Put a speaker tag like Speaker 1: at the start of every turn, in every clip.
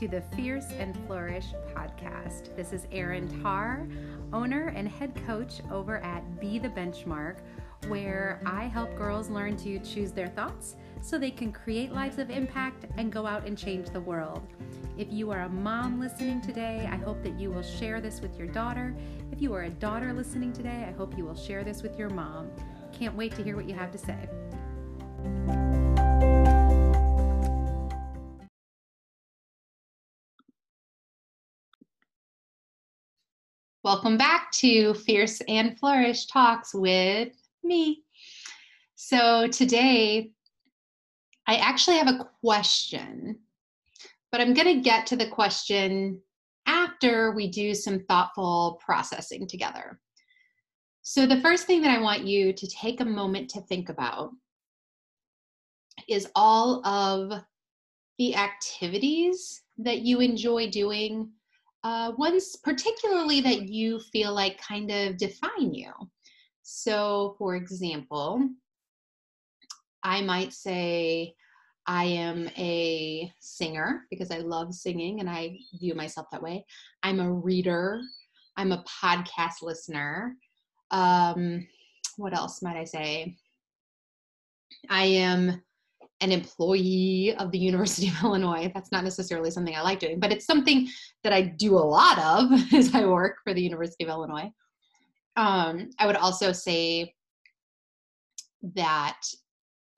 Speaker 1: to the Fierce and Flourish podcast. This is Erin Tarr, owner and head coach over at Be the Benchmark, where I help girls learn to choose their thoughts so they can create lives of impact and go out and change the world. If you are a mom listening today, I hope that you will share this with your daughter. If you are a daughter listening today, I hope you will share this with your mom. Can't wait to hear what you have to say. Welcome back to Fierce and Flourish Talks with me. So, today I actually have a question, but I'm going to get to the question after we do some thoughtful processing together. So, the first thing that I want you to take a moment to think about is all of the activities that you enjoy doing uh, ones particularly that you feel like kind of define you. So, for example, I might say, I am a singer because I love singing and I view myself that way. I'm a reader. I'm a podcast listener. Um, what else might I say? I am an employee of the University of Illinois. That's not necessarily something I like doing, but it's something that I do a lot of as I work for the University of Illinois. Um, I would also say that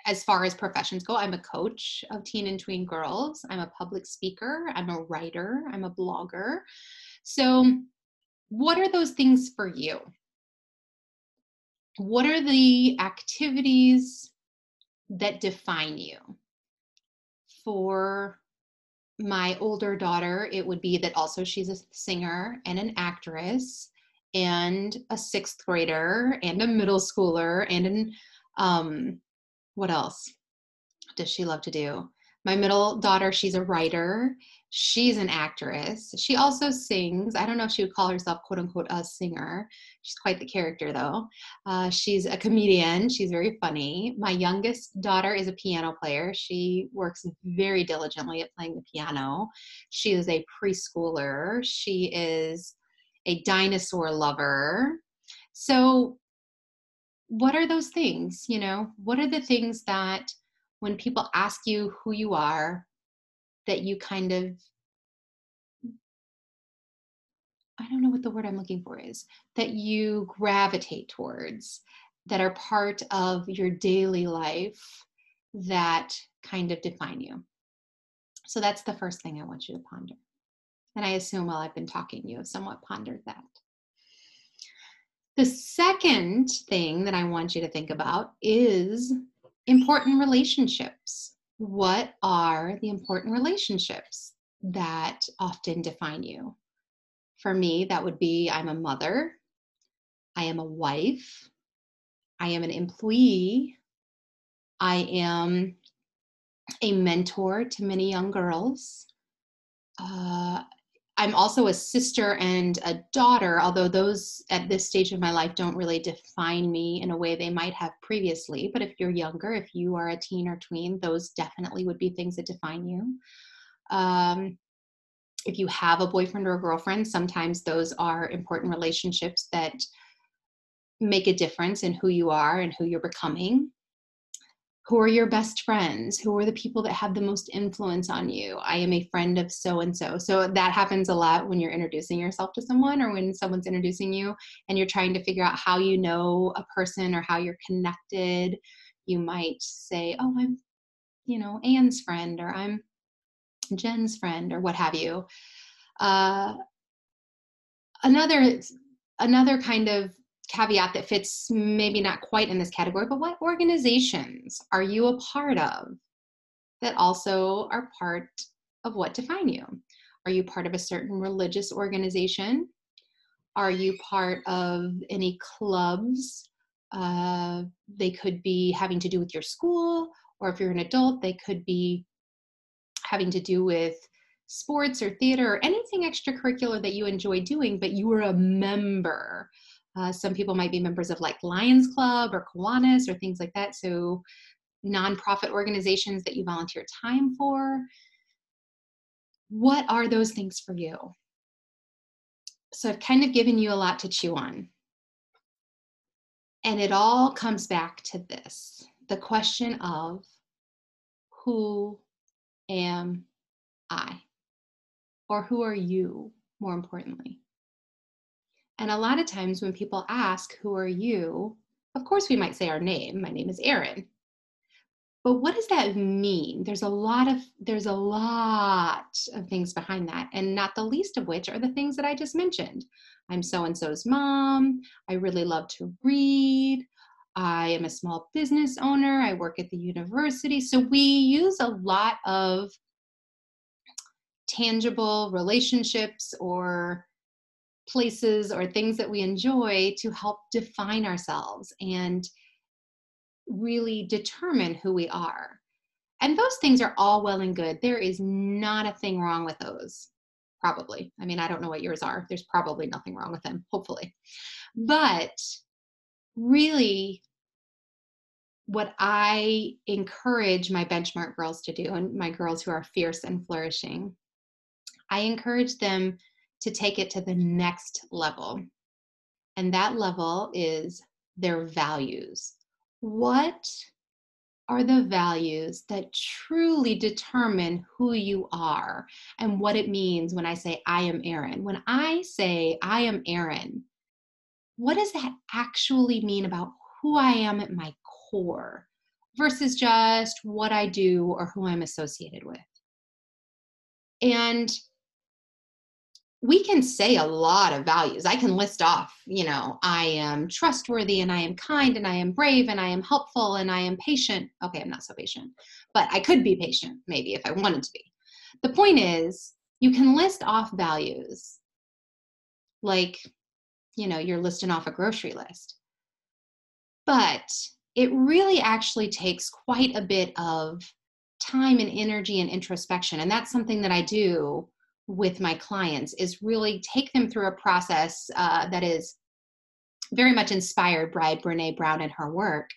Speaker 1: as far as professions go, I'm a coach of teen and tween girls. I'm a public speaker. I'm a writer. I'm a blogger. So, what are those things for you? What are the activities that define you. For my older daughter, it would be that also she's a singer and an actress and a sixth grader and a middle schooler and an um what else does she love to do my middle daughter she's a writer. She's an actress. She also sings. I don't know if she would call herself quote unquote a singer. She's quite the character though. Uh, she's a comedian. She's very funny. My youngest daughter is a piano player. She works very diligently at playing the piano. She is a preschooler. She is a dinosaur lover. So what are those things you know? What are the things that when people ask you who you are that you kind of I don't know what the word I'm looking for is that you gravitate towards that are part of your daily life that kind of define you. So that's the first thing I want you to ponder. And I assume while I've been talking, you have somewhat pondered that. The second thing that I want you to think about is important relationships. What are the important relationships that often define you? For me, that would be I'm a mother, I am a wife, I am an employee, I am a mentor to many young girls. Uh, I'm also a sister and a daughter, although those at this stage of my life don't really define me in a way they might have previously. But if you're younger, if you are a teen or tween, those definitely would be things that define you. Um, if you have a boyfriend or a girlfriend, sometimes those are important relationships that make a difference in who you are and who you're becoming who are your best friends? Who are the people that have the most influence on you? I am a friend of so and so so that happens a lot when you're introducing yourself to someone or when someone's introducing you and you're trying to figure out how you know a person or how you're connected. You might say oh i'm you know anne's friend or i'm jen's friend or what have you. Uh, another another kind of caveat that fits maybe not quite in this category, but what organizations are you a part of that also are part of what define you? Are you part of a certain religious organization? Are you part of any clubs? Uh, they could be having to do with your school, or if you're an adult, they could be having to do with sports or theater or anything extracurricular that you enjoy doing, but you are a member uh, some people might be members of like Lions Club or Kiwanis or things like that. So, nonprofit organizations that you volunteer time for. what are those things for you? So I've kind of given you a lot to chew on. And it all comes back to this the question of who am I? Or who are you, more importantly? And a lot of times when people ask, Who are you? Of course, we might say our name. My name is Erin. But what does that mean? There's a lot of there's a lot of things behind that, and not the least of which are the things that I just mentioned. I'm so and so's mom. I really love to read. I am a small business owner. I work at the university. So we use a lot of tangible relationships or places or things that we enjoy to help define ourselves and really determine who we are. And those things are all well and good. There is not a thing wrong with those, probably. I mean, I don't know what yours are. There's probably nothing wrong with them, hopefully. But really, what I encourage my benchmark girls to do, and my girls who are fierce and flourishing, I encourage them to take it to the next level. And that level is their values. What are the values that truly determine who you are and what it means when I say, I am Erin? When I say, I am Erin, what does that actually mean about who I am at my core versus just what I do or who I'm associated with? And we can say a lot of values. I can list off, you know, I am trustworthy and I am kind and I am brave and I am helpful and I am patient. Okay, I'm not so patient, but I could be patient maybe if I wanted to be. The point is, you can list off values like, you know, you're listing off a grocery list. But it really actually takes quite a bit of time and energy and introspection. And that's something that I do with my clients is really take them through a process uh, that is very much inspired by Brene Brown and her work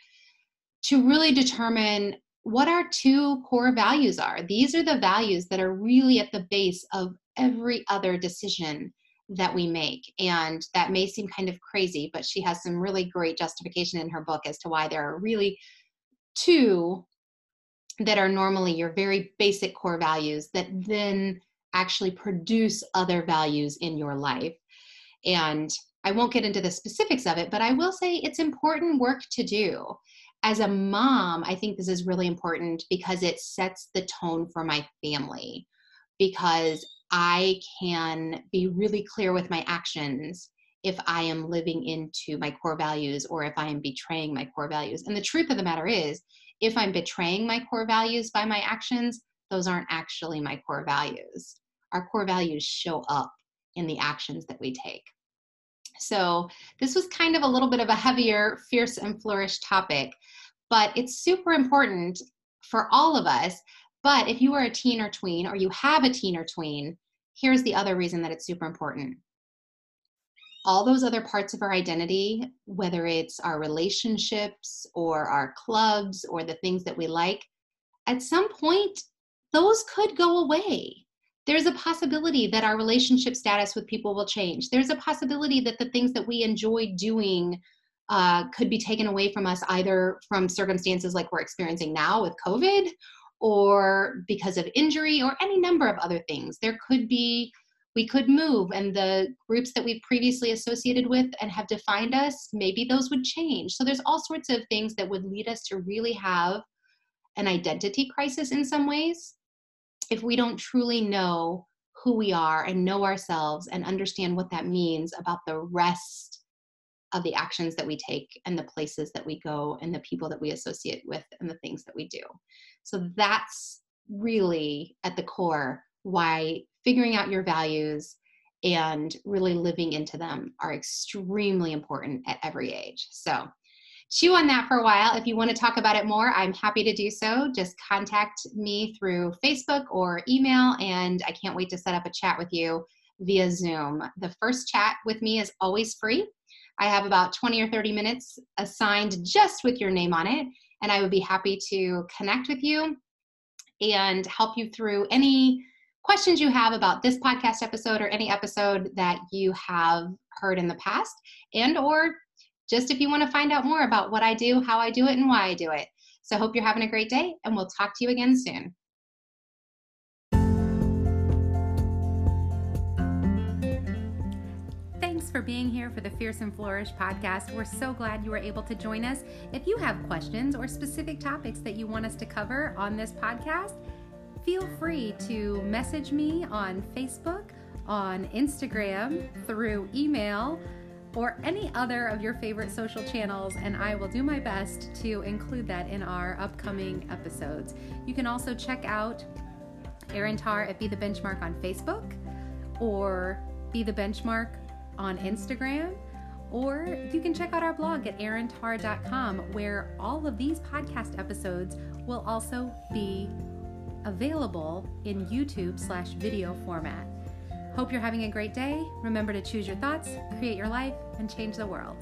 Speaker 1: to really determine what our two core values are. These are the values that are really at the base of every other decision that we make. And that may seem kind of crazy, but she has some really great justification in her book as to why there are really two that are normally your very basic core values that then actually produce other values in your life. And I won't get into the specifics of it, but I will say it's important work to do. As a mom, I think this is really important because it sets the tone for my family. Because I can be really clear with my actions if I am living into my core values or if I am betraying my core values. And the truth of the matter is, if I'm betraying my core values by my actions, those aren't actually my core values our core values show up in the actions that we take. So, this was kind of a little bit of a heavier, fierce and flourish topic, but it's super important for all of us. But if you are a teen or tween, or you have a teen or tween, here's the other reason that it's super important. All those other parts of our identity, whether it's our relationships or our clubs or the things that we like, at some point, those could go away there's a possibility that our relationship status with people will change. There's a possibility that the things that we enjoy doing uh, could be taken away from us either from circumstances like we're experiencing now with COVID or because of injury or any number of other things. There could be, we could move, and the groups that we've previously associated with and have defined us, maybe those would change. So there's all sorts of things that would lead us to really have an identity crisis in some ways if we don't truly know who we are and know ourselves and understand what that means about the rest of the actions that we take and the places that we go and the people that we associate with and the things that we do. So that's really at the core why figuring out your values and really living into them are extremely important at every age. So chew on that for a while. If you want to talk about it more, I'm happy to do so. Just contact me through Facebook or email, and I can't wait to set up a chat with you via Zoom. The first chat with me is always free. I have about 20 or 30 minutes assigned just with your name on it, and I would be happy to connect with you and help you through any questions you have about this podcast episode or any episode that you have heard in the past and or just if you want to find out more about what I do, how I do it, and why I do it. So, hope you're having a great day, and we'll talk to you again soon.
Speaker 2: Thanks for being here for the Fierce and Flourish podcast. We're so glad you were able to join us. If you have questions or specific topics that you want us to cover on this podcast, feel free to message me on Facebook, on Instagram, through email or any other of your favorite social channels, and I will do my best to include that in our upcoming episodes. You can also check out Erin Tarr at Be the Benchmark on Facebook or Be the Benchmark on Instagram. Or you can check out our blog at erintarr.com, where all of these podcast episodes will also be available in YouTube slash video format. Hope you're having a great day. Remember to choose your thoughts, create your life, and change the world.